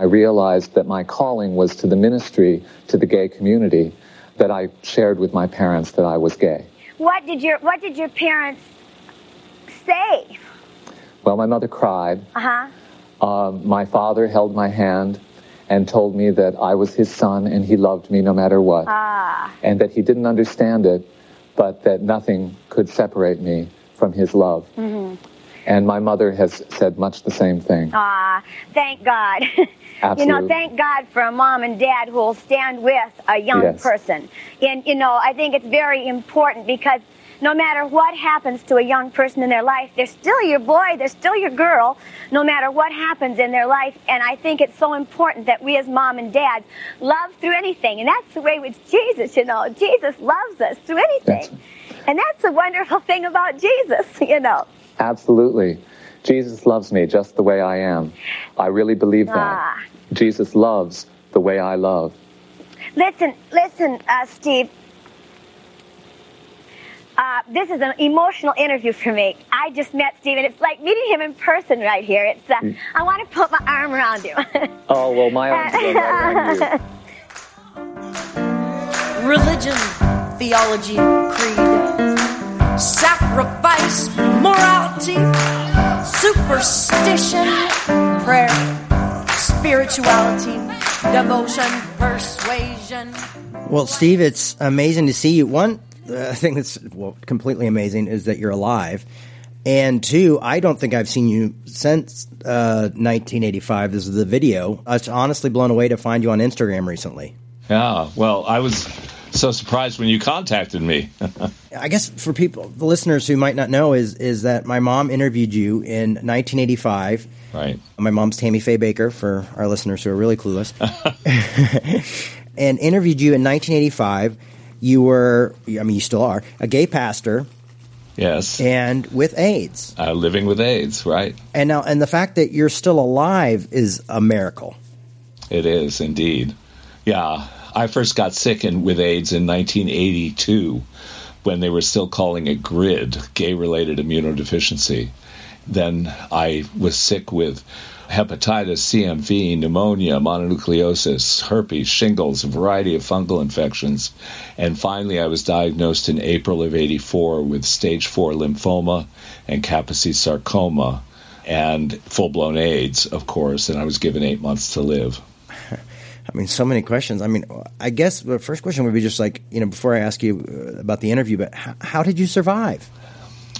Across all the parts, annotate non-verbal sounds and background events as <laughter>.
I realized that my calling was to the ministry to the gay community that I shared with my parents that I was gay. What did your What did your parents say? Well, my mother cried. Uh huh. Um, my father held my hand and told me that I was his son and he loved me no matter what. Ah. And that he didn't understand it, but that nothing could separate me from his love. Mm-hmm. And my mother has said much the same thing. Ah. Thank God. <laughs> you know, thank God for a mom and dad who will stand with a young Yes. person. And you know, I think it's very important because no matter what happens to a young person in their life, they're still your boy, they're still your girl, no matter what happens in their life. And I think it's so important that we as mom and dads love through anything. And that's the way with Jesus, you know. Jesus loves us through anything. That's... And that's the wonderful thing about Jesus, <laughs> you know. Absolutely. Jesus loves me just the way I am. I really believe that. Ah. Jesus loves the way I love. Listen, listen, uh, Steve. Uh, this is an emotional interview for me. I just met Steve, and it's like meeting him in person right here. It's uh, I want to put my arm around you. <laughs> Oh, well, my arms <laughs> go right around you. religion, theology, creed, sacrifice, morality, superstition, prayer, spirituality, devotion, persuasion. Well, Steve, it's amazing to see you. One uh, <laughs> thing that's well, completely amazing is that you're alive. And two, I don't think I've seen you since uh, 1985. This is the video. I was honestly blown away to find you on Instagram recently. Yeah, well, I was so surprised when you contacted me. <laughs> I guess for people, the listeners who might not know, is is that my mom interviewed you in 1985. Right. My mom's Tammy Faye Bakker for our listeners who are really clueless, <laughs> and interviewed you in 1985. You were, I mean, you still are a gay pastor Yes. and with AIDS. Uh, living with AIDS, right? And now, and the fact that you're still alive is a miracle. It is indeed. Yeah, I first got sick in, with AIDS in 1982 when they were still calling it GRID, gay related immunodeficiency. Then I was sick with hepatitis, CMV, pneumonia, mononucleosis, herpes, shingles, a variety of fungal infections. And finally, I was diagnosed in April of 84 with stage 4 lymphoma and Kaposi sarcoma and full blown AIDS, of course, and I was given eight months to live. <laughs> I mean, so many questions. I mean, I guess the first question would be just like, you know, before I ask you about the interview, but how, how did you survive?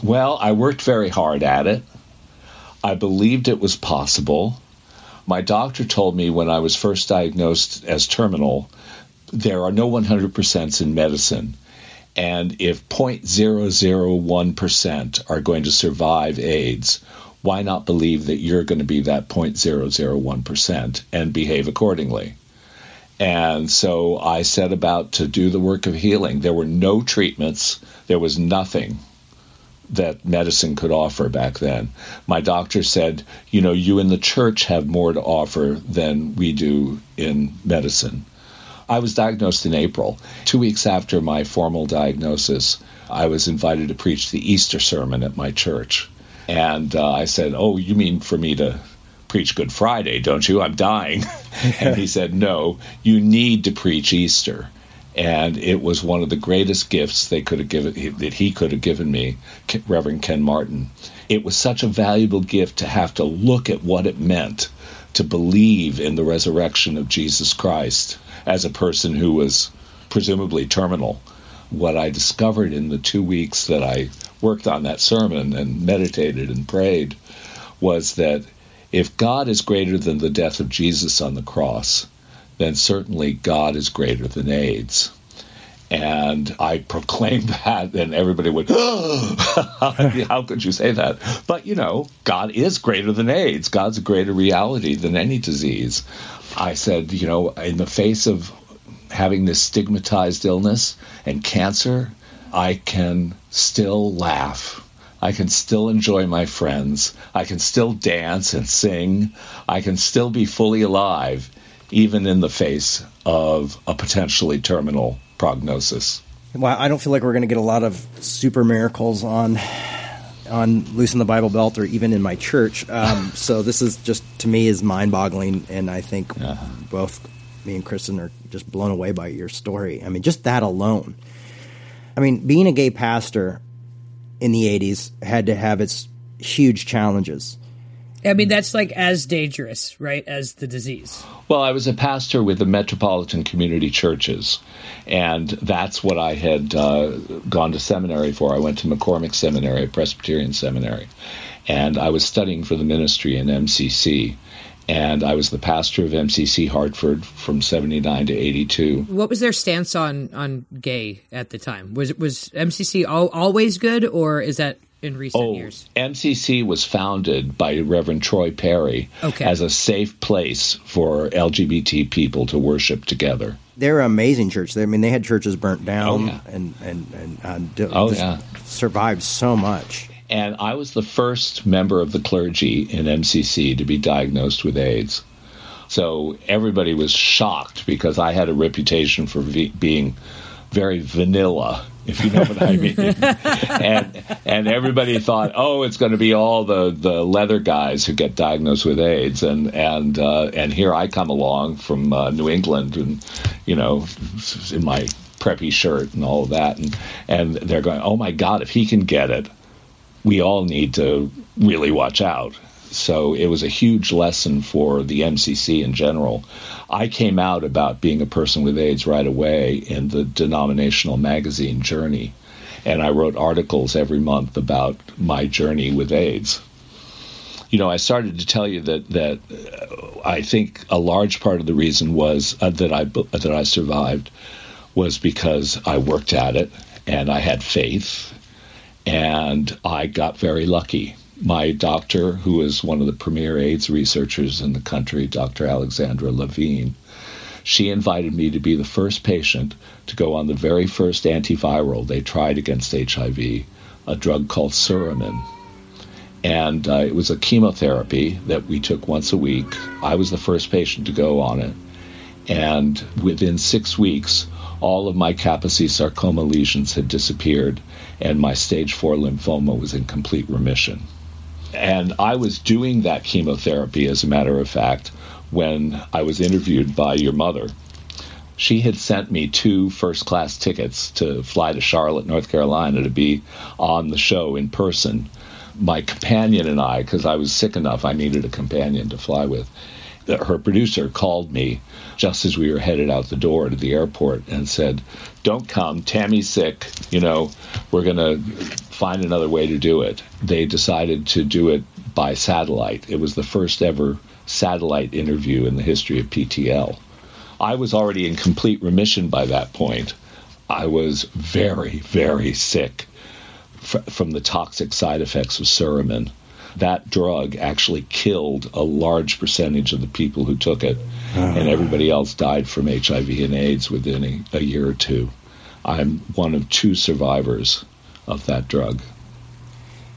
Well, I worked very hard at it. I believed it was possible. My doctor told me when I was first diagnosed as terminal, there are no 100% in medicine. And if 0.001% are going to survive AIDS, why not believe that you're going to be that 0.001% and behave accordingly? And so I set about to do the work of healing. There were no treatments, there was nothing that medicine could offer back then. My doctor said, You know, you in the church have more to offer than we do in medicine. I was diagnosed in April. Two weeks after my formal diagnosis, I was invited to preach the Easter sermon at my church. And uh, I said, Oh, you mean for me to preach Good Friday, don't you? I'm dying. <laughs> and he said, No, you need to preach Easter. And it was one of the greatest gifts they could have given that he could have given me, Reverend Ken Martin. It was such a valuable gift to have to look at what it meant to believe in the resurrection of Jesus Christ as a person who was presumably terminal. What I discovered in the two weeks that I worked on that sermon and meditated and prayed was that if God is greater than the death of Jesus on the cross, then certainly God is greater than AIDS. And I proclaimed <laughs> that, and everybody would, <laughs> how could you say that? But, you know, God is greater than AIDS. God's a greater reality than any disease. I said, you know, in the face of having this stigmatized illness and cancer, I can still laugh. I can still enjoy my friends. I can still dance and sing. I can still be fully alive, even in the face of a potentially terminal prognosis. Well, I don't feel like we're going to get a lot of super miracles on on Loosen the Bible Belt or even in my church. Um, <laughs> so this is just to me is mind boggling, and I think Uh-huh. both me and Kristen are just blown away by your story. I mean, just that alone. I mean, being a gay pastor in the '80s had to have its huge challenges. I mean, that's like as dangerous, right, as the disease. Well, I was a pastor with the metropolitan community churches, and that's what I had uh, gone to seminary for. I went to McCormick Seminary, Presbyterian Seminary, and I was studying for the ministry in MCC. And I was the pastor of MCC Hartford from 79 to 82. What was their stance on on gay at the time? Was was MCC al- always good, or is that in recent Oh, years? MCC was founded by Reverend Troy Perry Okay. as a safe place for LGBT people to worship together. They're an amazing church. I mean, they had churches burnt down Oh, yeah. and and and uh, d- Oh, yeah. survived so much. And I was the first member of the clergy in MCC to be diagnosed with AIDS. So everybody was shocked because I had a reputation for ve- being very vanilla, if you know what I mean. <laughs> and and everybody thought, oh, it's going to be all the, the leather guys who get diagnosed with AIDS, and and uh, and here I come along from uh, New England, and you know, in my preppy shirt and all of that, and and they're going, oh my God, if he can get it, we all need to really watch out. So it was a huge lesson for the MCC in general. I came out about being a person with AIDS right away in the denominational magazine Journey, and I wrote articles every month about my journey with AIDS. You know, I started to tell you that that uh, I think a large part of the reason was uh, that I that I survived was because I worked at it and I had faith and I got very lucky. My doctor, who is one of the premier AIDS researchers in the country, Dr. Alexandra Levine, she invited me to be the first patient to go on the very first antiviral they tried against HIV, a drug called Suramin. And uh, it was a chemotherapy that we took once a week. I was the first patient to go on it. And within six weeks, all of my Kaposi sarcoma lesions had disappeared, and my stage four lymphoma was in complete remission. And I was doing that chemotherapy, as a matter of fact, when I was interviewed by your mother. She had sent me two first class tickets to fly to Charlotte, North Carolina to be on the show in person. My companion and I, because I was sick enough, I needed a companion to fly with. Her producer called me just as we were headed out the door to the airport and said, Don't come. Tammy's sick. You know, we're going to find another way to do it. They decided to do it by satellite. It was the first ever satellite interview in the history of PTL. I was already in complete remission by that point. I was very, very sick f- from the toxic side effects of Suramin. That drug actually killed a large percentage of the people who took it, uh-huh. and everybody else died from HIV and AIDS within a, a year or two. I'm one of two survivors of that drug.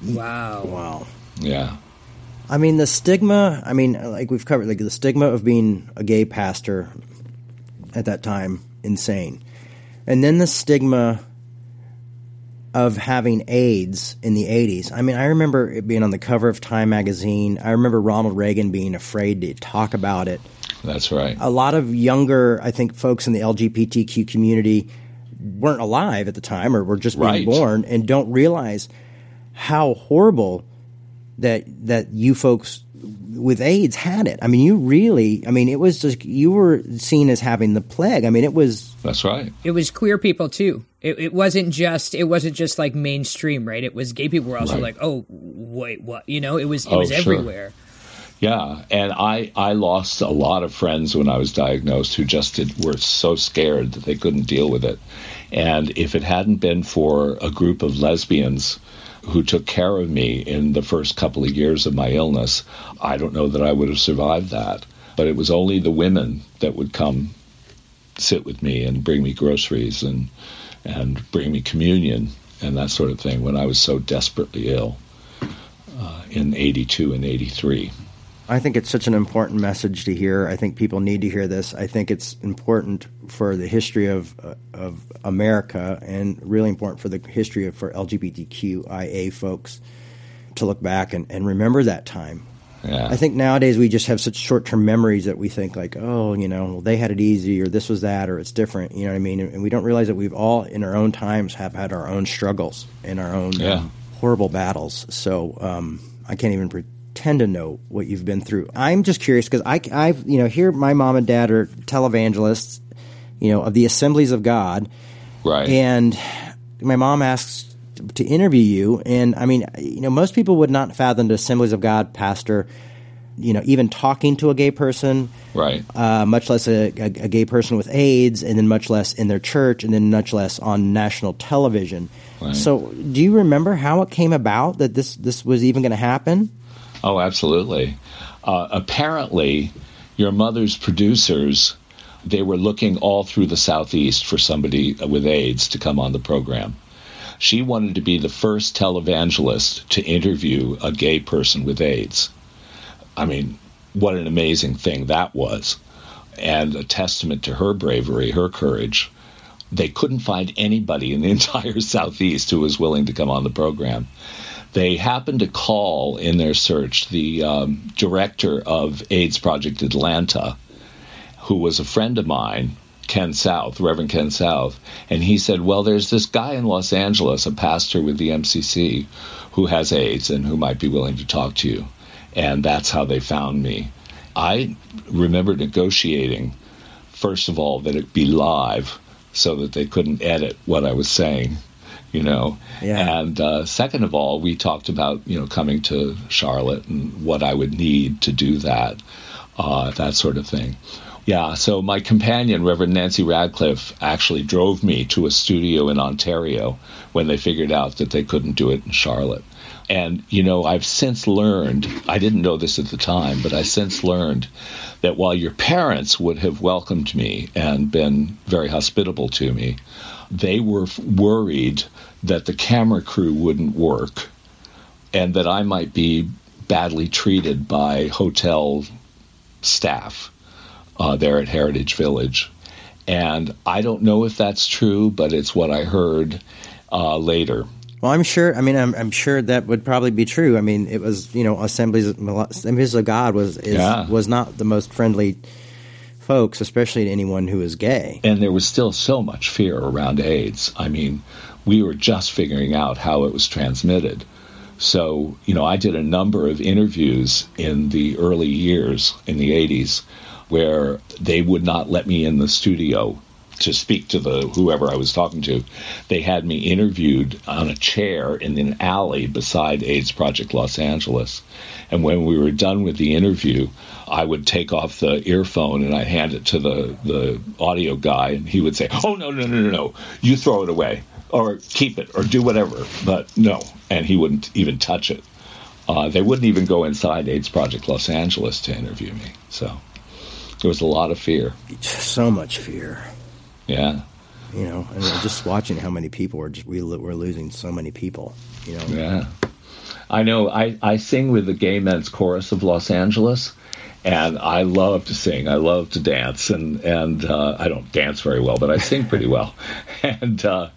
Wow. Wow. Yeah. I mean, the stigma, I mean, like we've covered, like the stigma of being a gay pastor at that time, insane. And then the stigma of having AIDS in the 80s. I mean, I remember it being on the cover of Time magazine. I remember Ronald Reagan being afraid to talk about it. That's right. A lot of younger, I think, folks in the LGBTQ community weren't alive at the time or were just being Right. born and don't realize how horrible that that you folks with AIDS had it. I mean, you really, I mean, it was just you were seen as having the plague. I mean, it was That's right. It was queer people too. It, it wasn't just it wasn't just like mainstream, right? It was gay people were also Right. like, oh wait, what? You know, it was it Oh, was sure. everywhere. Yeah, and I I lost a lot of friends when I was diagnosed who just did, were so scared that they couldn't deal with it. And if it hadn't been for a group of lesbians who took care of me in the first couple of years of my illness, I don't know that I would have survived that. But it was only the women that would come sit with me and bring me groceries and and bring me communion and that sort of thing when I was so desperately ill uh, in 82 and 83. I think it's such an important message to hear. I think people need to hear this. I think it's important for the history of uh, of America and really important for the history of for LGBTQIA folks to look back and, and remember that time. Yeah. I think nowadays we just have such short term memories that we think like, oh, you know, well, they had it easy, or this was that, or it's different. You know what I mean? And we don't realize that we've all, in our own times, have had our own struggles and our own Yeah. um, horrible battles. So um, I can't even pretend to know what you've been through. I'm just curious because I, I've, you know, here my mom and dad are televangelists, you know, of the Assemblies of God, right. and my mom asks to interview you and i mean you know most people would not fathom the assemblies of god pastor you know even talking to a gay person right. uh, much less a, a, a gay person with aids and then much less in their church and then much less on national television Right. so do you remember how it came about that this this was even going to happen Oh, absolutely. Uh, apparently, your mother's producers they were looking all through the southeast for somebody with AIDS to come on the program. She wanted to be the first televangelist to interview a gay person with AIDS. I mean, what an amazing thing that was, and a testament to her bravery, her courage. They couldn't find anybody in the <laughs> entire southeast who was willing to come on the program they happened to call in their search the um, director of AIDS Project Atlanta, who was a friend of mine, Ken South, Reverend Ken South, and he said, Well, there's this guy in Los Angeles, a pastor with the MCC, who has AIDS and who might be willing to talk to you. And that's how they found me. I remember negotiating, first of all, that it be live so that they couldn't edit what I was saying you know. Yeah. And uh, second of all, we talked about you know coming to Charlotte and what I would need to do that, uh, that sort of thing. Yeah. So my companion, Reverend Nancy Radcliffe, actually drove me to a studio in Ontario when they figured out that they couldn't do it in Charlotte. And you know, I've since learned. I didn't know this at the time, but I since learned that while your parents would have welcomed me and been very hospitable to me, they were worried that the camera crew wouldn't work and that I might be badly treated by hotel staff uh, there at Heritage Village. And I don't know if that's true, but it's what I heard uh, later. Well, I'm sure. I mean, I'm, I'm sure that would probably be true. I mean, it was you know assemblies assemblies of God was is, Yeah. was not the most friendly folks, especially to anyone who is gay. and there was still so much fear around AIDS. I mean, we were just figuring out how it was transmitted. So, you know, I did a number of interviews in the early years in the 80s where they would not let me in the studio to speak to the whoever I was talking to. They had me interviewed on a chair in an alley beside AIDS Project Los Angeles. And when we were done with the interview, I would take off the earphone and I'd hand it to the, the audio guy, and he would say, Oh, no, no, no, no, no. You throw it away, or keep it, or do whatever. But no. And he wouldn't even touch it. Uh, they wouldn't even go inside AIDS Project Los Angeles to interview me. So there was a lot of fear. So much fear, Yeah. you know. And just watching how many people were just we we're losing so many people, you know. Yeah. I know. I, I sing with the Gay Men's Chorus of Los Angeles, and I love to sing. I love to dance, and and uh, I don't dance very well, but I sing pretty well. <laughs> And uh,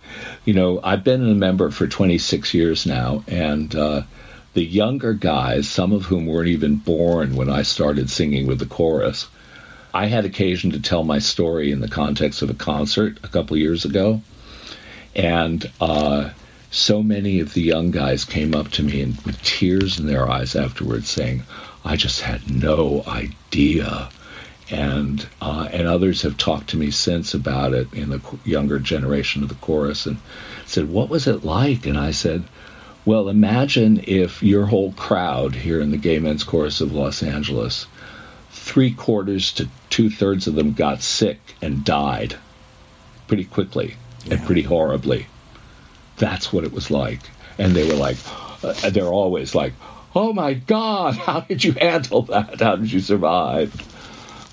you know, I've been a member for 26 years now, and uh, the younger guys, some of whom weren't even born when I started singing with the chorus, I had occasion to tell my story in the context of a concert a couple years ago, and. Uh, so many of the young guys came up to me and with tears in their eyes afterwards saying, I just had no idea. And uh, and others have talked to me since about it in the younger generation of the chorus and said, What was it like? And I said, Well, imagine if your whole crowd here in the Gay Men's Chorus of Los Angeles, three quarters to two thirds of them got sick and died pretty quickly and pretty horribly that's what it was like. And they were like, uh, they're always like, oh my God, <laughs> how did you handle that? How did you survive?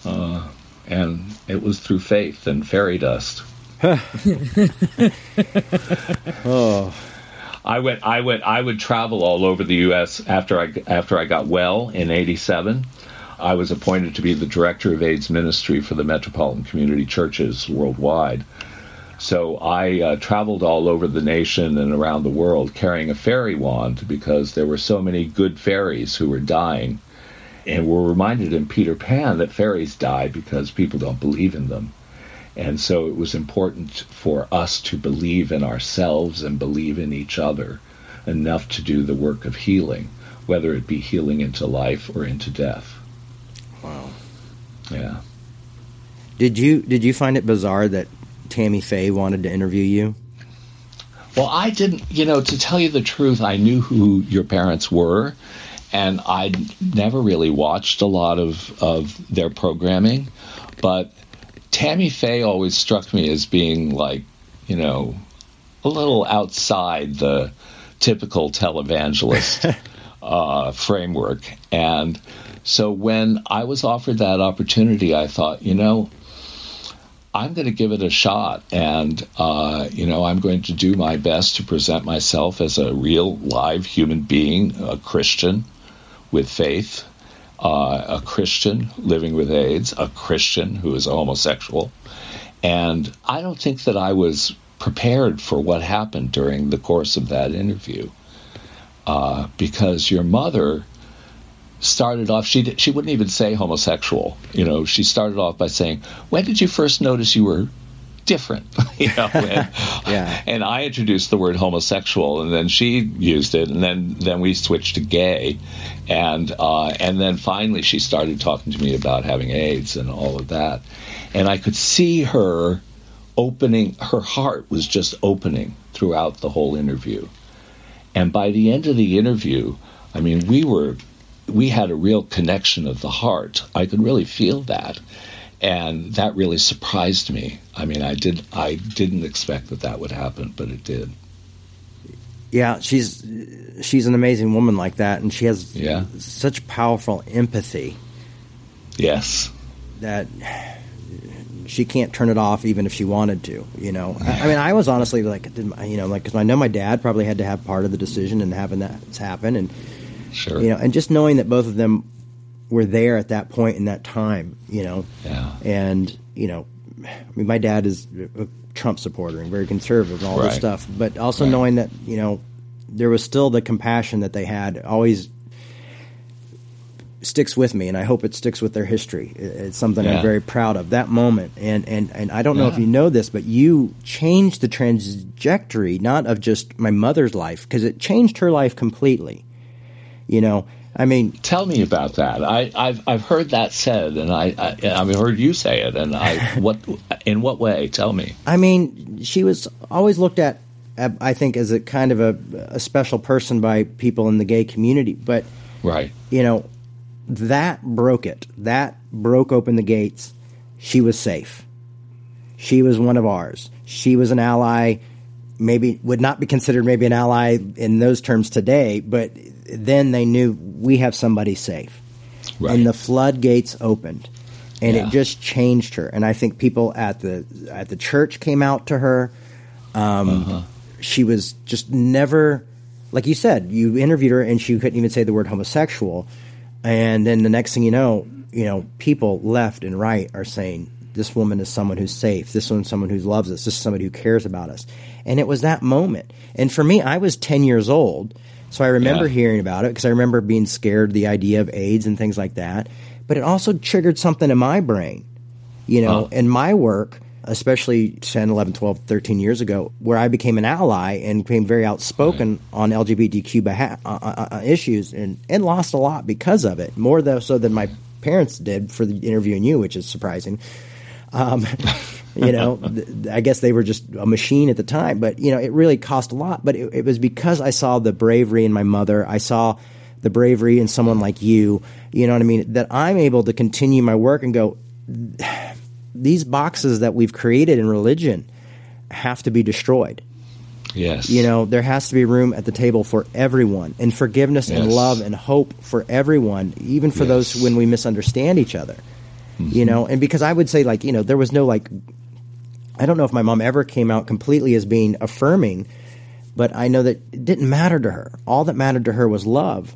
Uh, and it was through faith and fairy dust. <laughs> Oh, I went, I went, I would travel all over the U.S. after I after I got well in '87. I was appointed to be the director of AIDS ministry for the metropolitan community churches worldwide. So I uh, traveled all over the nation and around the world carrying a fairy wand because there were so many good fairies who were dying. And we're reminded in Peter Pan that fairies die because people don't believe in them. And so it was important for us to believe in ourselves and believe in each other enough to do the work of healing, whether it be healing into life or into death. Wow. Yeah. Did you did you find it bizarre that Tammy Faye wanted to interview you? Well, I didn't, you know, to tell you the truth, I knew who your parents were, and I'd never really watched a lot of, of their programming. But Tammy Faye always struck me as being like, you know, a little outside the typical televangelist <laughs> uh, framework. And so when I was offered that opportunity, I thought, you know, I'm going to give it a shot, and uh, you know, I'm going to do my best to present myself as a real, live human being, a Christian with faith, uh, a Christian living with AIDS, a Christian who is homosexual, and I don't think that I was prepared for what happened during the course of that interview, uh, because your mother started off she she wouldn't even say homosexual. You know she started off by saying when did you first notice you were different? <laughs> You know and, <laughs> Yeah. and I introduced the word homosexual and then she used it and then then we switched to gay. And uh, and then finally she started talking to me about having AIDS and all of that. And I could see her opening her heart was just opening throughout the whole interview. And by the end of the interview I mean we were we had a real connection of the heart. I could really feel that, and that really surprised me. I mean, I did I didn't expect that that would happen, but it did. Yeah, she's she's an amazing woman like that, and she has Yeah. such powerful empathy Yes. that she can't turn it off even if she wanted to. You know, I, mean, I was honestly like, did my- you know, like because I know my dad probably had to have part of the decision in having that happen, and Sure. you know, and just knowing that both of them were there at that point in that time, you know, Yeah. and you know, I mean, my dad is a Trump supporter and very conservative and all this stuff, but also Right. knowing that you know there was still the compassion that they had always sticks with me, and I hope it sticks with their history. It's something Yeah. I'm very proud of that moment, and and and I don't know if you know this, but you changed the trajectory not of just my mother's life because it changed her life completely. You know, I mean, Tell me about that. I, I've I've heard that said, and I, I I've heard you say it, and I <laughs> what in what way? Tell me. I mean, she was always looked at, I think, as a kind of a, a special person by people in the gay community. But Right. you know, that broke it. That broke open the gates. She was safe. She was one of ours. She was an ally. Maybe would not be considered maybe an ally in those terms today, but then they knew we have somebody safe, Right. and the floodgates opened, and Yeah. it just changed her. And I think people at the at the church came out to her. Um, She was just never, like you said, you interviewed her and she couldn't even say the word homosexual. And then the next thing you know, you know, people left and right are saying, this woman is someone who's safe. This one's someone who loves us. This is somebody who cares about us. And it was that moment. And for me, I was 10 years old. So I remember Yeah. hearing about it because I remember being scared of the idea of AIDS and things like that. But it also triggered something in my brain, you know, in my work, especially 10, 11, 12, 13 years ago, where I became an ally and became very outspoken on LGBTQ beha- uh, uh, uh, issues and, and lost a lot because of it, more though so than my parents did for the interviewing you, which is surprising. Um, <laughs> you know, <laughs> th- I guess they were just a machine at the time, but you know, it really cost a lot. But it, it was because I saw the bravery in my mother. I saw the bravery in someone like you. You know what I mean? That I'm able to continue my work and go. <sighs> These boxes that we've created in religion have to be destroyed. Yes. You know, there has to be room at the table for everyone, and forgiveness and love and hope for everyone, even for those when we misunderstand each other. You mm-hmm. know, and because I would say, like, you know, there was no like, I don't know if my mom ever came out completely as being affirming, but I know that it didn't matter to her. All that mattered to her was love.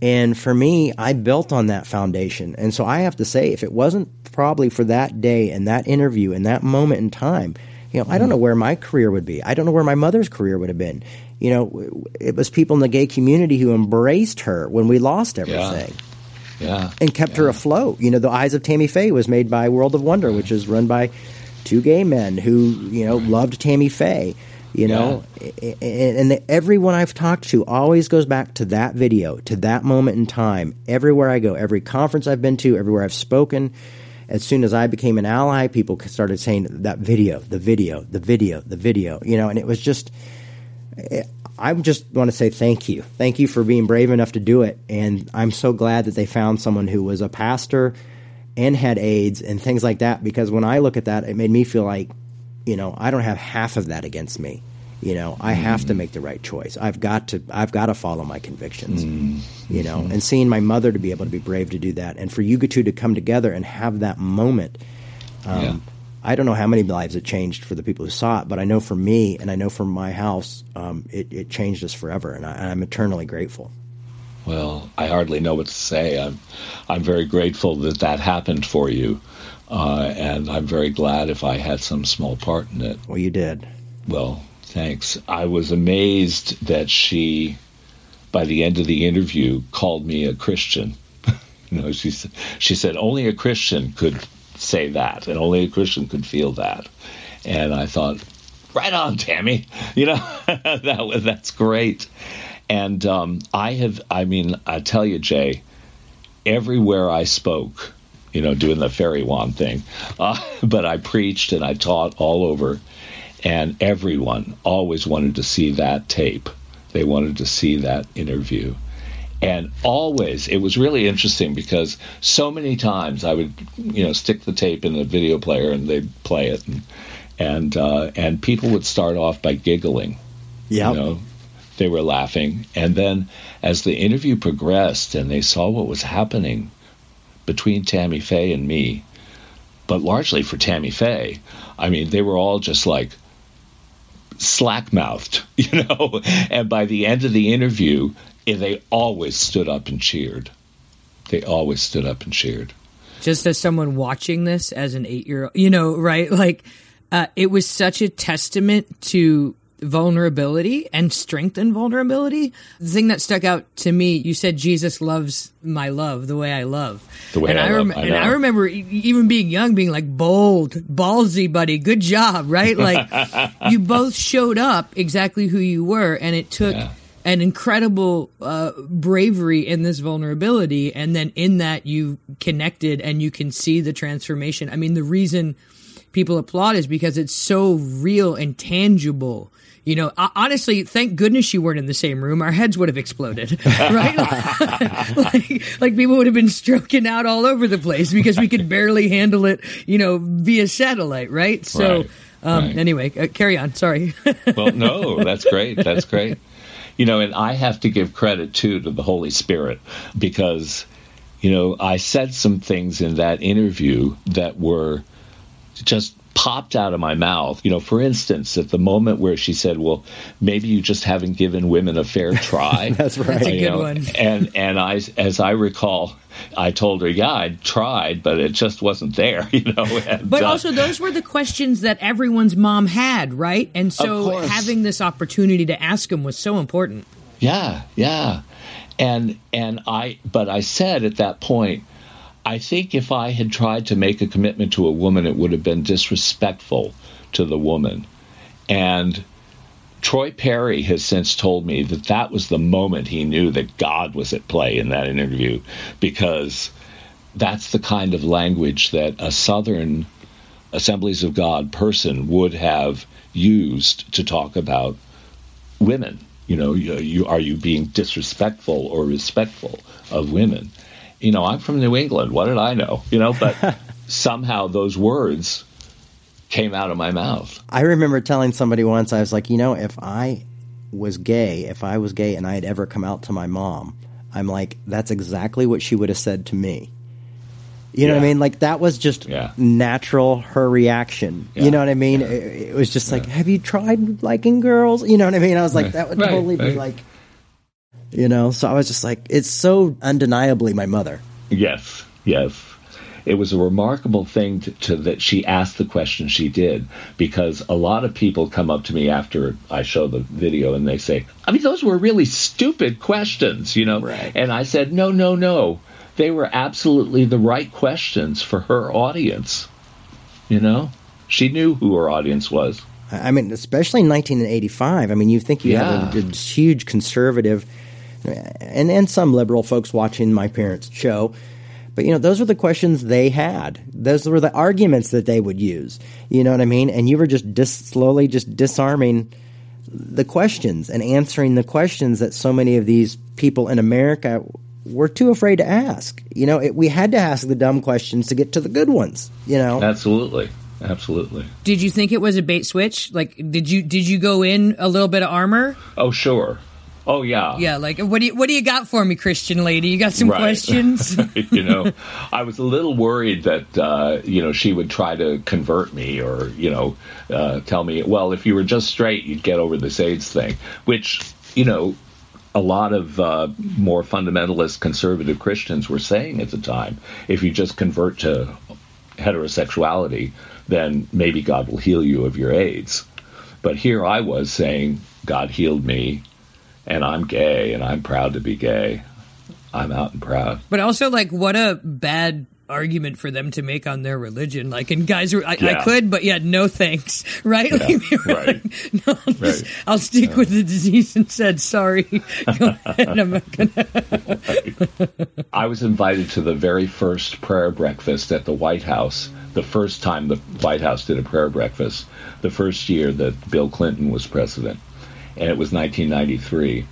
And for me, I built on that foundation. And so I have to say, if it wasn't probably for that day and that interview and that moment in time, You know, I don't know where my career would be. I don't know where my mother's career would have been. You know, it was people in the gay community who embraced her when we lost everything Yeah. and kept her afloat. You know, The Eyes of Tammy Faye was made by World of Wonder, which is run by two gay men who, you know, loved Tammy Faye. You know, a- and everyone I've talked to always goes back to that video, to that moment in time. Everywhere I go, every conference I've been to, everywhere I've spoken, as soon as I became an ally, people started saying that video, the video, the video, the video. You know, and it was just. Eh, I just want to say thank you. Thank you for being brave enough to do it. And I'm so glad that they found someone who was a pastor and had AIDS and things like that. Because when I look at that, it made me feel like, you know, I don't have half of that against me. You know, I have to make the right choice. I've got to. I've got to follow my convictions. You know, and seeing my mother to be able to be brave to do that, and for you two to come together and have that moment. Um, Yeah. I don't know how many lives it changed for the people who saw it, but I know for me and I know for my house, um, it, it changed us forever, and, I, and I'm eternally grateful. Well, I hardly know what to say. I'm, I'm very grateful that that happened for you, uh, and I'm very glad if I had some small part in it. Well, you did. Well, thanks. I was amazed that she, by the end of the interview, called me a Christian. <laughs> you know, she she said only a Christian could say that, and only a Christian could feel that. And I thought, right on, Tammy. <laughs> You know, <laughs> that that's great. And um, I have, I mean, I tell you, Jay, everywhere I spoke, you know, doing the fairy wand thing, uh, <laughs> but I preached and I taught all over, and everyone always wanted to see that tape. They wanted to see that interview. And always, it was really interesting because so many times I would, you know, stick the tape in the video player and they'd play it, and and uh, and people would start off by giggling, Yeah. you know, they were laughing. And then as the interview progressed and they saw what was happening between Tammy Faye and me, but largely for Tammy Faye, I mean, they were all just like slack mouthed, <laughs> you know. And by the end of the interview, eh, they always stood up and cheered. They always stood up and cheered. just as someone watching this as an eight year old, you know, right? Like, uh, it was such a testament to vulnerability and strength in vulnerability. The thing that stuck out to me, you said Jesus loves my love the way I love. The way and I love, I and. I remember even being young, being like bold, ballsy, buddy. Good job, right? Like, <laughs> you both showed up exactly who you were, and it took Yeah. an incredible uh, bravery in this vulnerability, and then in that you connected and you can see the transformation. I mean, the reason people applaud is because it's so real and tangible. You know, honestly, thank goodness you weren't in the same room. Our heads would have exploded, <laughs> right? <laughs> like, like people would have been stroking out all over the place because we could barely handle it, you know, via satellite, right? So, Right, um, right. anyway, uh, carry on. Sorry. <laughs> well, no, that's great. That's great. You know, and I have to give credit too to the Holy Spirit because, you know, I said some things in that interview that were just popped out of my mouth. You know, for instance, at the moment where she said, "Well, maybe you just haven't given women a fair <laughs> try." That's right. That's a good know, one. And and I, as I recall, I told her, "Yeah, I tried, but it just wasn't there." <laughs> You know, and, But uh, also, those were the questions that everyone's mom had, right? And so having this opportunity to ask them was so important. Yeah, yeah. And and I but I said at that point, I think if I had tried to make a commitment to a woman, it would have been disrespectful to the woman. And Troy Perry has since told me that that was the moment he knew that God was at play in that interview because that's the kind of language that a Southern Assemblies of God person would have used to talk about women. You know, you, you are you being disrespectful or respectful of women? You know, I'm from New England. What did I know? You know, but <laughs> somehow those words came out of my mouth. I remember telling somebody once, I was like, you know, if I was gay, if I was gay and I had ever come out to my mom, I'm like, that's exactly what she would have said to me. You know what I mean? Like that was just Yeah. natural her reaction. Yeah. You know what I mean? It, it was just like, have you tried liking girls? You know what I mean? I was like, Right. that would Right, totally be like, you know. So I was just like, it's so undeniably my mother. Yes, yes. it was a remarkable thing to, to, that she asked the question she did because a lot of people come up to me after I show the video and they say, I mean, those were really stupid questions, you know? Right. And I said, no, no, no. They were absolutely the right questions for her audience. You know? She knew who her audience was. I mean, especially in 1985. I mean, you think you Yeah. have a, a huge conservative and and some liberal folks watching my parents' show. But you know, those were the questions they had. Those were the arguments that they would use. You know what I mean? And you were just dis- slowly just disarming the questions and answering the questions that so many of these people in America were too afraid to ask. You know, it, we had to ask the dumb questions to get to the good ones. You know, Absolutely. Absolutely. Did you think it was a bait switch? Like, did you did you go in a little bit of armor? Oh, sure. Oh, yeah. Yeah. Like, what do you what do you got for me, Christian lady? You got some Right. questions? <laughs> you know, I was a little worried that uh, you know she would try to convert me or you know uh, tell me, well, if you were just straight, you'd get over this AIDS thing, which you know a lot of uh, more fundamentalist conservative Christians were saying at the time. If you just convert to heterosexuality, then maybe God will heal you of your AIDS. But here I was saying, God healed me, and I'm gay, and I'm proud to be gay. I'm out and proud. But also, like, what a bad argument for them to make on their religion. Like, and guys I, I could, but yeah, no thanks. <laughs> Right? Like, right. <laughs> like, no, I'll, just- Right. I'll stick with the disease and said, sorry. <laughs> Go ahead. I'm not gonna. I was invited to the very first prayer breakfast at the White House, the first time the White House did a prayer breakfast, the first year that Bill Clinton was president. And it was 1993.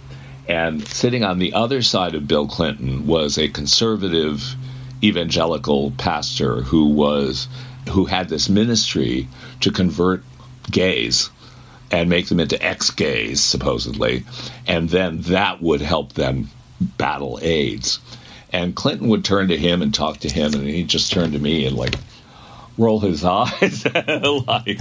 And sitting on the other side of Bill Clinton was a conservative evangelical pastor who was who had this ministry to convert gays and make them into ex-gays supposedly and then that would help them battle AIDS and Clinton would turn to him and talk to him and he'd just turn to me and like roll his <laughs> eyes <laughs> like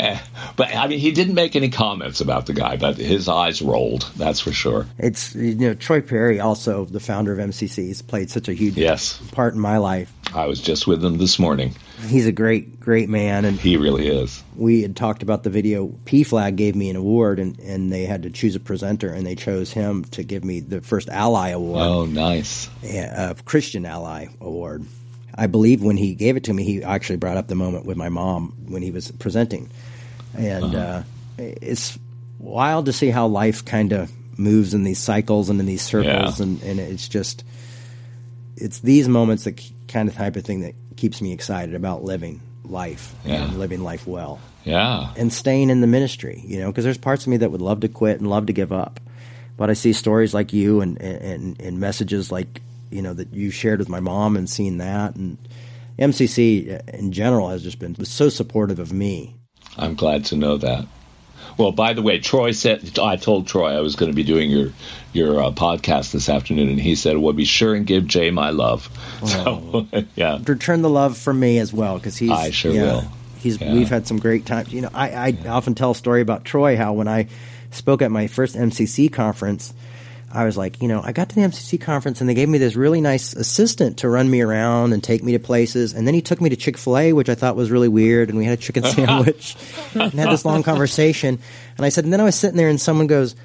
<laughs> but I mean he didn't make any comments about the guy but his eyes rolled that's for sure it's you know Troy Perry, also the founder of MCCs, played such a huge yes part in my life. I was just with him this morning He's a great, great man, and he really is we had talked about the video. PFLAG gave me an award, and, and they had to choose a presenter, and they chose him to give me the first Ally Award, oh nice uh, Christian Ally Award. I believe when he gave it to me, he actually brought up the moment with my mom when he was presenting, and uh, it's wild to see how life kind of moves in these cycles and in these circles, Yeah. and, and it's just it's these moments that kind of type of thing that keeps me excited about living life Yeah. and living life well yeah and staying in the ministry, you know, because there's parts of me that would love to quit and love to give up. But I see stories like you and, and, and messages like, you know, that you shared with my mom and seeing that. And MCC in general has just been so supportive of me. I'm glad to know that. Well, by the way, Troy said I told Troy I was going to be doing your your uh, podcast this afternoon, and he said, "Well, be sure and give Jay my love." <laughs> So, <laughs> yeah, Return the love from me as well because he's. I sure yeah, will. He's. Yeah. We've had some great times. You know, I, I often tell a story about Troy how when I spoke at my first MCC conference, I was like, you know, I got to the MCC conference and they gave me this really nice assistant to run me around and take me to places. And then he took me to Chick fil A, which I thought was really weird. And we had a chicken <laughs> sandwich and had this long conversation. And I said, and then I was sitting there and someone goes,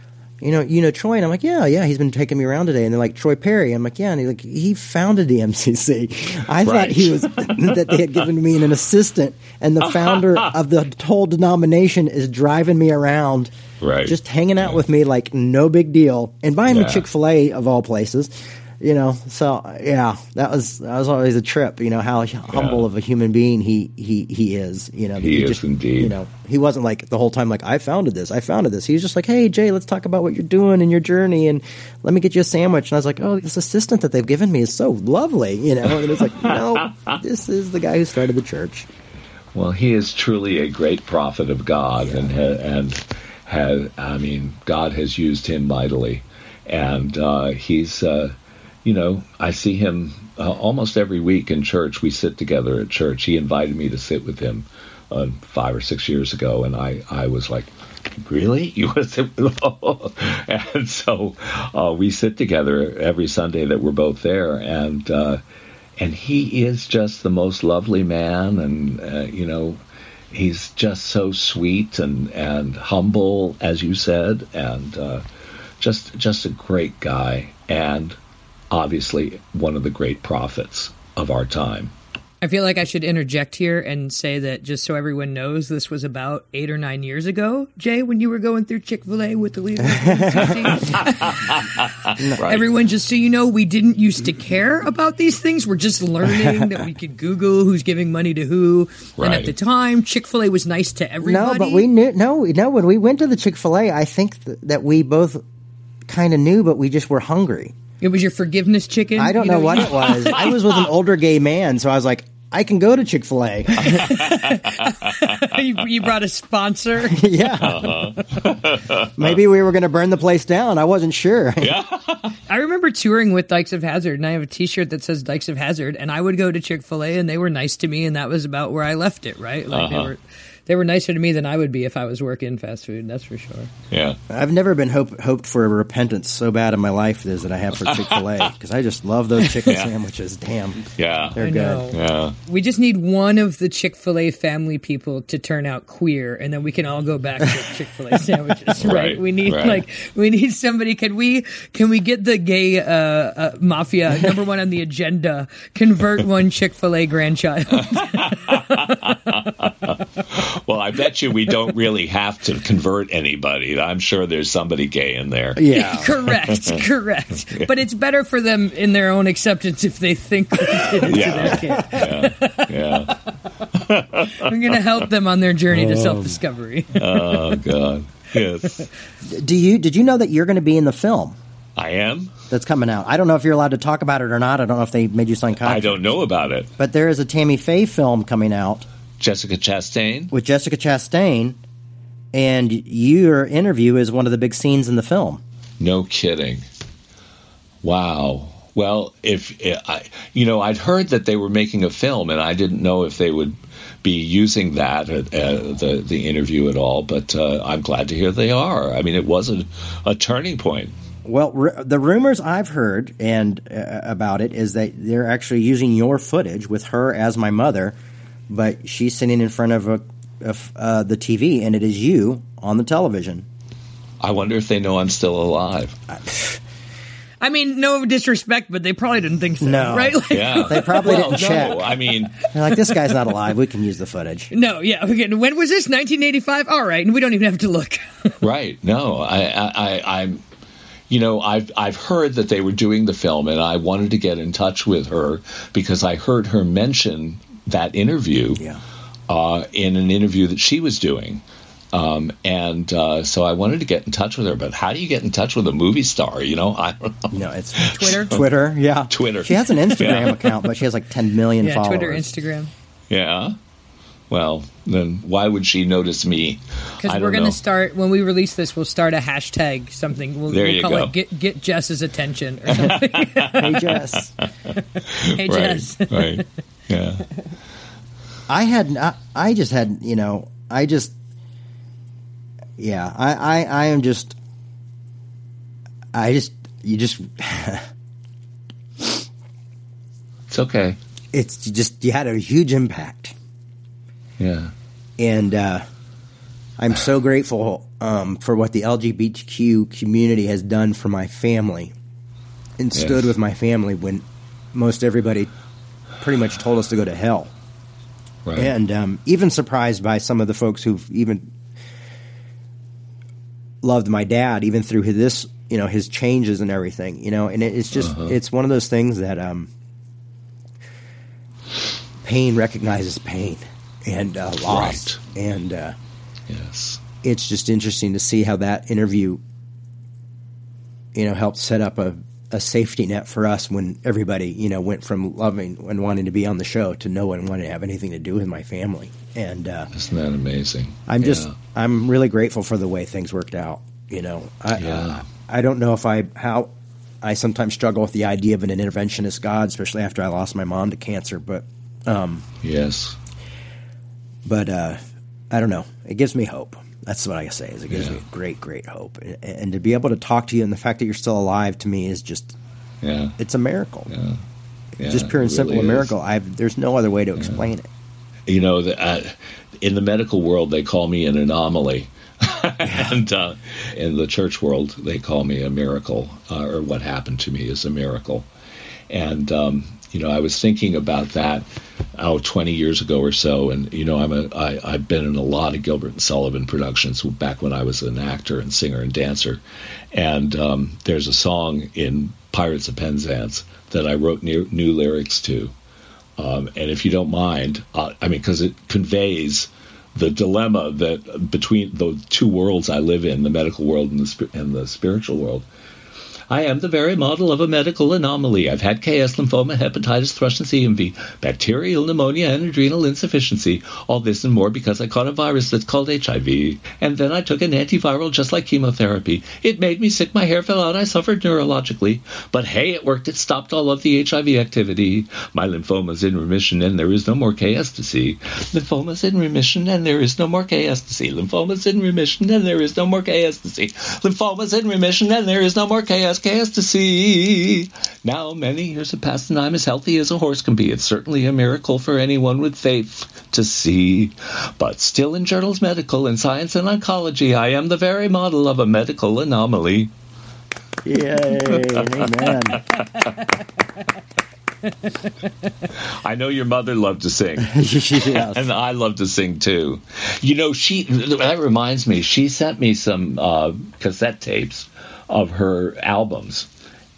you know, you know Troy, and I'm like, yeah, yeah, he's been taking me around today, and they're like Troy Perry. I'm like, yeah, and he's like, he founded the MCC. I thought he was <laughs> that they had given me an assistant, and the founder <laughs> of the whole denomination is driving me around, Right. just hanging out with me like no big deal, and buying me Chick Fil A of all places. You know, so yeah, that was that was always a trip. You know how humble of a human being he he he is. You know, that He is just, indeed. You know, he wasn't like the whole time like I founded this, I founded this. He was just like, hey Jay, let's talk about what you're doing in your journey, and let me get you a sandwich. And I was like, oh, this assistant that they've given me is so lovely. You know, and it's like, no, <laughs> this is the guy who started the church. Well, he is truly a great prophet of God, and and I mean, God has used him mightily, and uh, he's uh, you know I see him uh, almost every week in church. We sit together at church. He invited me to sit with him uh, five or six years ago, and I I was like, really? <laughs> You want to sit with <laughs> and so uh, we sit together every Sunday that we're both there, and uh, and he is just the most lovely man, and you know, he's just so sweet and and humble, as you said, and uh, just just a great guy, and obviously one of the great prophets of our time. I feel like I should interject here and say that just so everyone knows, this was about eight or nine years ago, Jay, when you were going through Chick fil A with the leader. <laughs> Right. Everyone, just so you know, we didn't used to care about these things. We're just learning that we could Google who's giving money to who. And at the time, Chick fil A was nice to everybody. No, but we knew. No, no. When we went to the Chick Fil A, I think th- that we both kind of knew, but we just were hungry. It was your forgiveness chicken. I don't you know, what it was. I was with an older gay man, so I was like, I can go to Chick Fil A. <laughs> you, you brought a sponsor. <laughs> yeah. Uh-huh. Maybe we were going to burn the place down. I wasn't sure. <laughs> I remember touring with Dykes of Hazard, and I have a T-shirt that says Dykes of Hazard, and I would go to Chick Fil A, and they were nice to me, and that was about where I left it. Right? Like they uh-huh. were, they were nicer to me than I would be if I was working fast food. That's for sure. Yeah. I've never been hope, hoped for a repentance so bad in my life as that I have for <laughs> Chick Fil A because I just love those chicken sandwiches. Damn, Yeah. they're I good. know. Yeah. We just need one of the Chick Fil A family people to turn out queer, and then we can all go back to <laughs> Chick Fil A sandwiches. Right. Right, We need right. like we need somebody. Can we can we get the gay uh, uh, mafia number one on the agenda? Convert one <laughs> Chick Fil A grandchild. Well, I bet you we don't really have to convert anybody. I'm sure there's somebody gay in there. Yeah. <laughs> correct, <laughs> correct. But it's better for them in their own acceptance if they think we <laughs> did Yeah. to kid. Yeah. We're going to help them on their journey to oh. self discovery. Oh God. Yes. Do you did you know that you're going to be in the film I am. that's coming out? I don't know if you're allowed to talk about it or not. I don't know if they made you sign I contract. don't know about it. But there is a Tammy Faye film coming out Jessica Chastain. with Jessica Chastain, and your interview is one of the big scenes in the film. No kidding. Wow. Well, if I, you know, I'd heard that they were making a film, and I didn't know if they would be using that at uh, the the interview at all. But uh, I'm glad to hear they are. I mean, it was a, a turning point. Well, r- the rumors I've heard and uh, about it is that they're actually using your footage with her as my mother, but she's sitting in front of a, of uh, the TV, and it is you on the television. I wonder if they know I'm still alive. I mean, no disrespect, but they probably didn't think so, No. right? Like, Yeah, They probably well, didn't no, check. I mean, They're like, this guy's not alive. We can use the footage. No, yeah. Okay. When was this? 1985. All right, and we don't even have to look. <laughs> Right. No, I, I, I, I'm, you know, I've, I've heard that they were doing the film, and I wanted to get in touch with her because I heard her mention that interview Yeah. uh, in an interview that she was doing. Um, and uh, so I wanted to get in touch with her, but how do you get in touch with a movie star? You know, I don't know. No, it's <laughs> Twitter. Twitter. Yeah, Twitter. She has an <laughs> Instagram Yeah. account, but she has like 10 million Yeah, followers. Twitter, Instagram. Yeah. Well, then why would she notice me? Because we're going to start when we release this. We'll start a hashtag something. We'll, There we'll you call go. it "Get Get Jess's attention" or <laughs> something. Hey, Jess. hey, Right. Jess. right. Yeah. <laughs> I had, I, I just had, you know, I just, yeah, I, I, I am just, I just, you just, <laughs> It's okay. it's just, you had a huge impact. Yeah. And, uh, I'm so grateful, um, for what the LGBTQ community has done for my family and stood Yes. with my family when most everybody pretty much told us to go to hell. Right. and um, even surprised by some of the folks who've even loved my dad even through his, this you know his changes and everything you know and it, it's just Uh-huh. it's one of those things that um, pain recognizes pain and uh, loss and uh, yes. it's just interesting to see how that interview you know helped set up a, a safety net for us when everybody you know went from loving and wanting to be on the show to no one wanting to have anything to do with my family and uh, Isn't that amazing? i'm just i'm really grateful for the way things worked out you know I, Yeah. I, I don't know if i how i sometimes struggle with the idea of an interventionist god especially after i lost my mom to cancer but yes. but uh, i don't know it gives me hope That's what I say. Is it gives yeah. me great, great hope, and, and, to be able to talk to you, and the fact that you're still alive to me is just, yeah, it's a miracle. Yeah. yeah just pure and really simple a miracle. I've there's no other way to explain it. You know, the, uh, in the medical world, they call me an anomaly. <laughs> <laughs> and uh, in the church world, they call me a miracle, uh, or what happened to me is a miracle. And um, you know, I was thinking about that oh, 20 years ago or so, and you know, I'm a I, I've been in a lot of Gilbert and Sullivan productions back when I was an actor and singer and dancer, and um, there's a song in Pirates of Penzance that I wrote new, new lyrics to, um, and if you don't mind, uh, I mean, because it conveys the dilemma that between the two worlds I live in, the medical world and the, and the spiritual world. I am the very model of a medical anomaly. I've had KS, lymphoma, hepatitis, thrush, and CMV, bacterial pneumonia, and adrenal insufficiency. All this and more because I caught a virus that's called HIV. And then I took an antiviral just like chemotherapy. It made me sick, my hair fell out, I suffered neurologically. But hey, it worked. It stopped all of the HIV activity. My lymphoma's in remission, and there is no more KS to see. Lymphoma's in remission, and there is no more KS to see. Lymphoma's in remission, and there is no more KS to see. Lymphoma's in remission, and there is no more KS to see. Now many years have passed and I'm as healthy as a horse can be. It's certainly a miracle for anyone with faith to see. But still in journals medical and science and oncology, I am the very model of a medical anomaly. Yay, amen. <laughs> <laughs> I know your mother loved to sing. <laughs> yes. And I love to sing too. You know, she that reminds me, she sent me some uh, cassette tapes of her albums.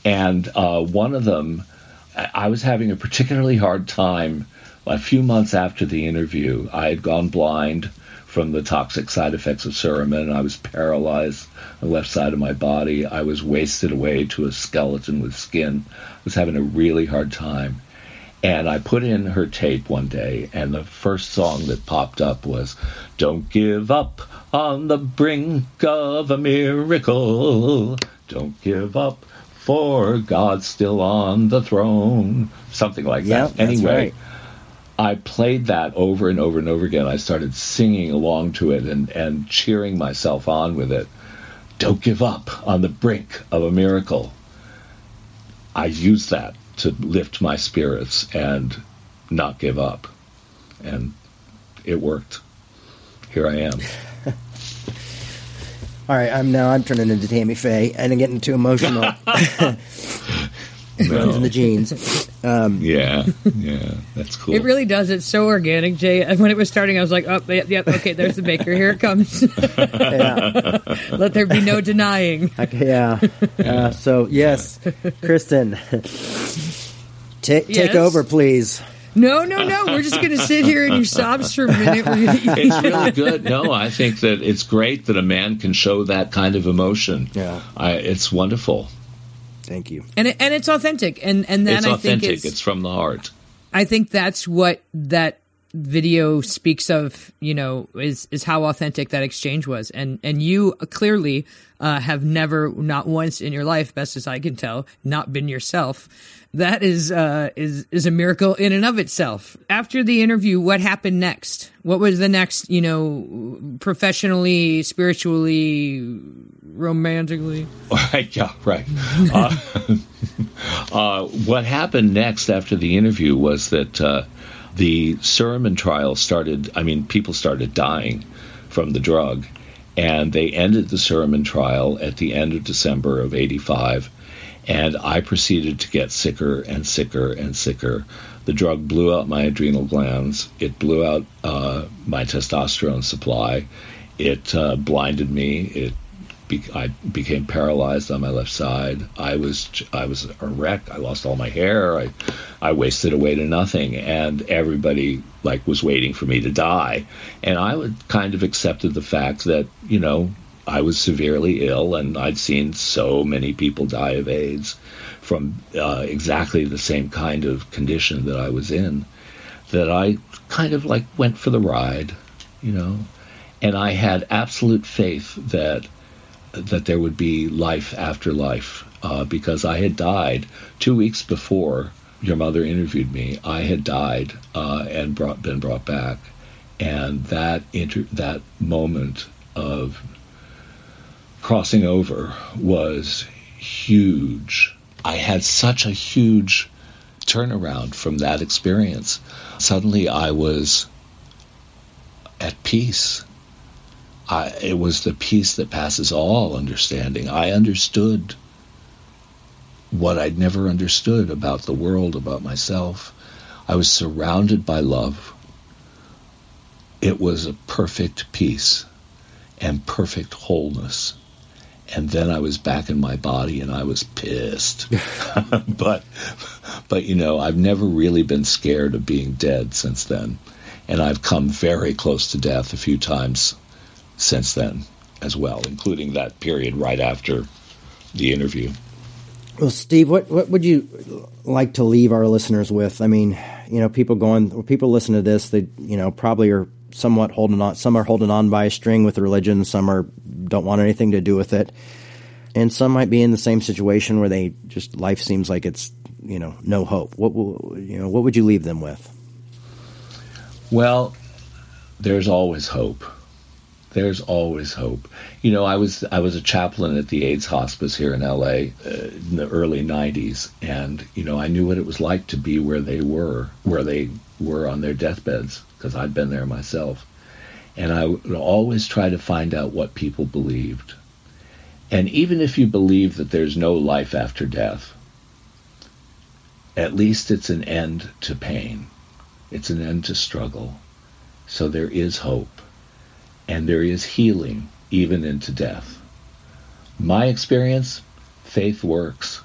And uh, one of them, I was having a particularly hard time a few months after the interview. I had gone blind from the toxic side effects of Suramin. I was paralyzed on the left side of my body. I was wasted away to a skeleton with skin. I was having a really hard time. And I put in her tape one day, and the first song that popped up was Don't Give Up on the Brink of a Miracle. Don't give up, for God's still on the throne. Something like that. anyway. Right. I played that over and over and over again. I started singing along to it and, and cheering myself on with it. Don't give up on the brink of a miracle. I used that to lift my spirits and not give up. And it worked. Here I am. <laughs> All right, I'm now I'm turning into Tammy Faye and I'm getting too emotional. <laughs> <laughs> Runs in the genes. Um, yeah, yeah, that's cool. It really does. It's so organic, Jay. When it was starting, I was like, "Oh, yeah, yeah okay, there's the Bakker. Here it comes." <laughs> yeah. Let there be no denying. Okay, yeah. Uh, so yes, Kristen, t- yes. take over, please. No, no, no. We're just going to sit here in your sobs for a minute. it's really good. No, I think that it's great that a man can show that kind of emotion. Yeah, I, it's wonderful. Thank you. And it, and it's authentic, and and then it's I authentic. think it's, it's from the heart. I think that's what that video speaks of. You know, is is how authentic that exchange was, and and you clearly uh, have never, not once in your life, best as I can tell, not been yourself that is uh, is is a miracle in and of itself. After the interview, what happened next? What was the next? You know, professionally, spiritually, romantically. <laughs> Right. Yeah. Right. uh, <laughs> uh, what happened next after the interview was that uh, the Suramin trial started. I mean, people started dying from the drug, and they ended the Suramin trial at the end of December of '85 and I proceeded to get sicker and sicker and sicker. The drug blew out my adrenal glands. It blew out uh, my testosterone supply. It uh, blinded me. It be- I became paralyzed on my left side. I was I was a wreck. I lost all my hair. I I wasted away to nothing, and everybody like was waiting for me to die. And I would kind of accepted the fact that you know I was severely ill, and I'd seen so many people die of AIDS from uh, exactly the same kind of condition that I was in that I kind of like went for the ride, you know, and I had absolute faith that that there would be life after life uh, because I had died two weeks before your mother interviewed me. I had died uh, and brought, been brought back, and that inter- that moment of crossing over was huge. I had such a huge turnaround from that experience. Suddenly I was at peace. I, it was the peace that passes all understanding. I understood what I'd never understood about the world, about myself. I was surrounded by love. It was a perfect peace and perfect wholeness. And then I was back in my body and I was pissed. <laughs> <laughs> but but you know, I've never really been scared of being dead since then. And I've come very close to death a few times since then as well, including that period right after the interview. Well, Steve, what what would you like to leave our listeners with? I mean, you know, people going, people listen to this, they, you know, probably are somewhat holding on. Some are holding on by a string with religion. Some are don't want anything to do with it, and some might be in the same situation where they just life seems like it's you know no hope. What you know? What would you leave them with? Well, there's always hope there's always hope. You know, I was I was a chaplain at the AIDS hospice here in LA uh, in the early 90s and you know, I knew what it was like to be where they were, where they were on their deathbeds because I'd been there myself. And I would always try to find out what people believed. And even if you believe that there's no life after death, at least it's an end to pain. It's an end to struggle. So there is hope and there is healing even into death. My experience, faith works.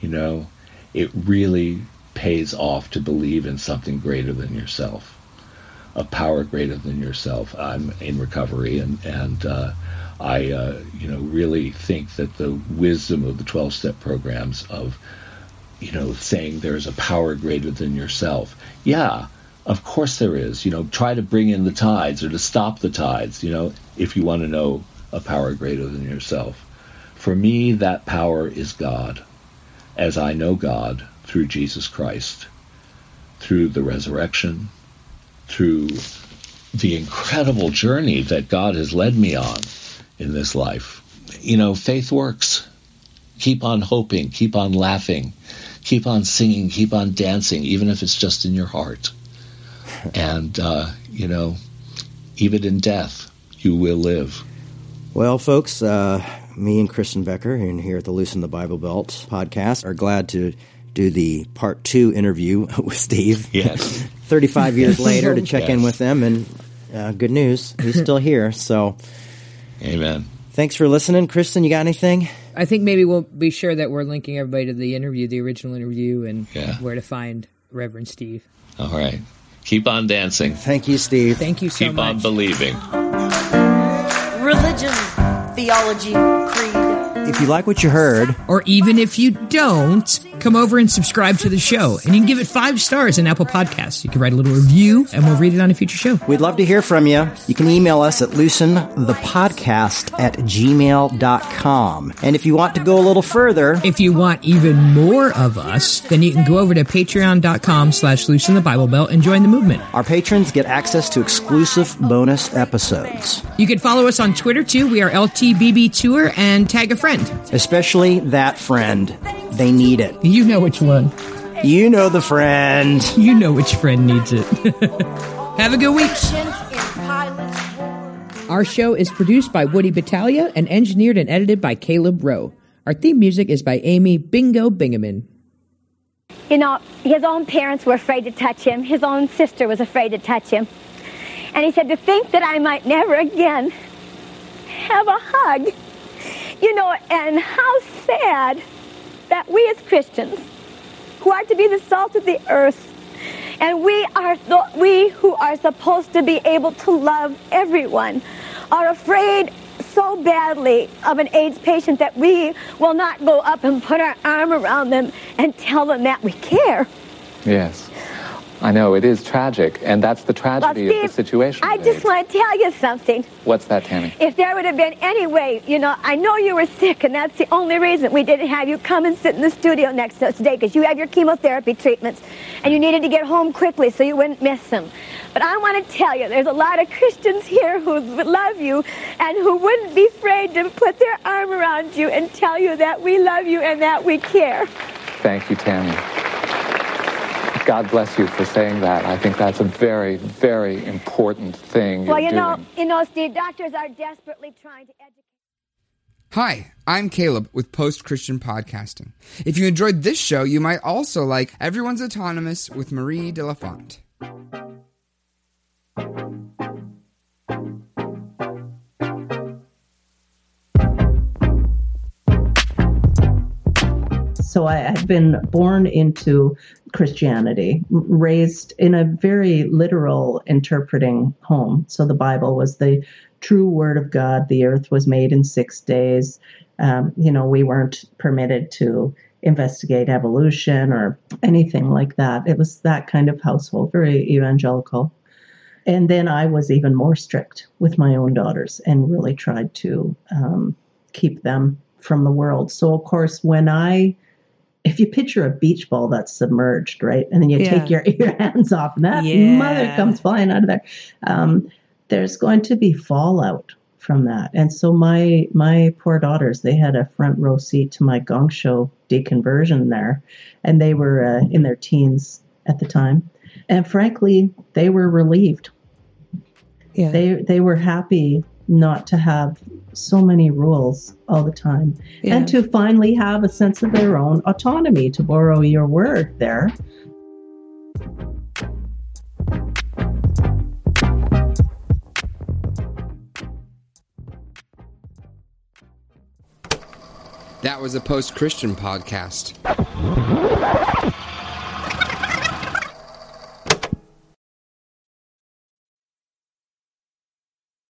You know, it really pays off to believe in something greater than yourself, a power greater than yourself. I'm in recovery, and and uh, I, uh, you know, really think that the wisdom of the 12-step programs of, you know, saying there's a power greater than yourself. Yeah, of course there is. You know, try to bring in the tides or to stop the tides, you know, if you want to know a power greater than yourself. For me, that power is God, as I know God through Jesus Christ, through the resurrection, through the incredible journey that God has led me on in this life. You know, faith works. Keep on hoping, keep on laughing, keep on singing, keep on dancing, even if it's just in your heart and uh, you know, even in death, you will live. Well, folks, uh, me and Kristen Becker, and here at the Loosen the Bible Belt podcast, are glad to do the part two interview <laughs> with Steve. Yes. <laughs> 35 years later to check yes. in with them, and uh, good news, he's <laughs> still here. So, amen. Thanks for listening, Kristen. You got anything? I think maybe we'll be sure that we're linking everybody to the interview, the original interview, and yeah. where to find Reverend Steve. All right. Keep on dancing. Thank you, Steve. Thank you so Keep much. on believing. Religion, theology, creed. If you like what you heard, Or even if you don't, come over and subscribe to the show. And you can give it five stars in Apple Podcasts. You can write a little review, and we'll read it on a future show. we'd love to hear from you. You can email us at loosenthepodcast at gmail.com. And if you want to go a little further, If you want even more of us, then you can go over to patreon.com slash loosen the Bible belt and join the movement. our patrons get access to exclusive bonus episodes, You can follow us on Twitter too. We are LTBB Tour and tag a friend. especially that friend. They need it. You know which one. You know the friend. You know which friend needs it. <laughs> Have a good week. Nations in Pilate's war. Our show is produced by Woody Battaglia and engineered and edited by Caleb Rowe. Our theme music is by Amy Bingo Bingaman. You know, his own parents were afraid to touch him. His own sister was afraid to touch him. And he said, to think that I might never again have a hug. You know, and how sad that we as Christians, who are to be the salt of the earth, and we are th- we who are supposed to be able to love everyone, are afraid so badly of an AIDS patient that we will not go up and put our arm around them and tell them that we care. Yes. I know it is tragic, and that's the Well, tragedy Steve, of the situation. I just want to tell you something. What's that, Tammy? If there would have been any way, you know, I know you were sick, and that's the only reason we didn't have you come and sit in the studio next to us today, because you have your chemotherapy treatments, and you needed to get home quickly so you wouldn't miss them. But I want to tell you, there's a lot of Christians here who love you and who wouldn't be afraid to put their arm around you and tell you that we love you and that we care. Thank you, Tammy. God bless you for saying that. I think that's a very, very important thing well, you're know, doing. you know, Steve, doctors are desperately trying to educate. Hi, I'm Caleb with Post Christian Podcasting. If you enjoyed this show, you might also like Everyone's Autonomous with Marie Delafont. So I had been born into Christianity, raised in a very literal interpreting home. So the Bible was the true word of God. The earth was made in six days. Um, you know, we weren't permitted to investigate evolution or anything like that. It was that kind of household, very evangelical. And then I was even more strict with my own daughters and really tried to um, keep them from the world. So, of course, when I if you picture a beach ball that's submerged, right, and then you Yeah. take your, <laughs> your hands off, and that Yeah. mother comes flying out of there. Um, there's going to be fallout from that, and so my my poor daughters, they had a front row seat to my gong show deconversion there, and they were uh, in their teens at the time, and frankly, they were relieved. Yeah. They they were happy not to have so many rules all the time Yeah. and to finally have a sense of their own autonomy, to borrow your word there. That was a Post Christian podcast.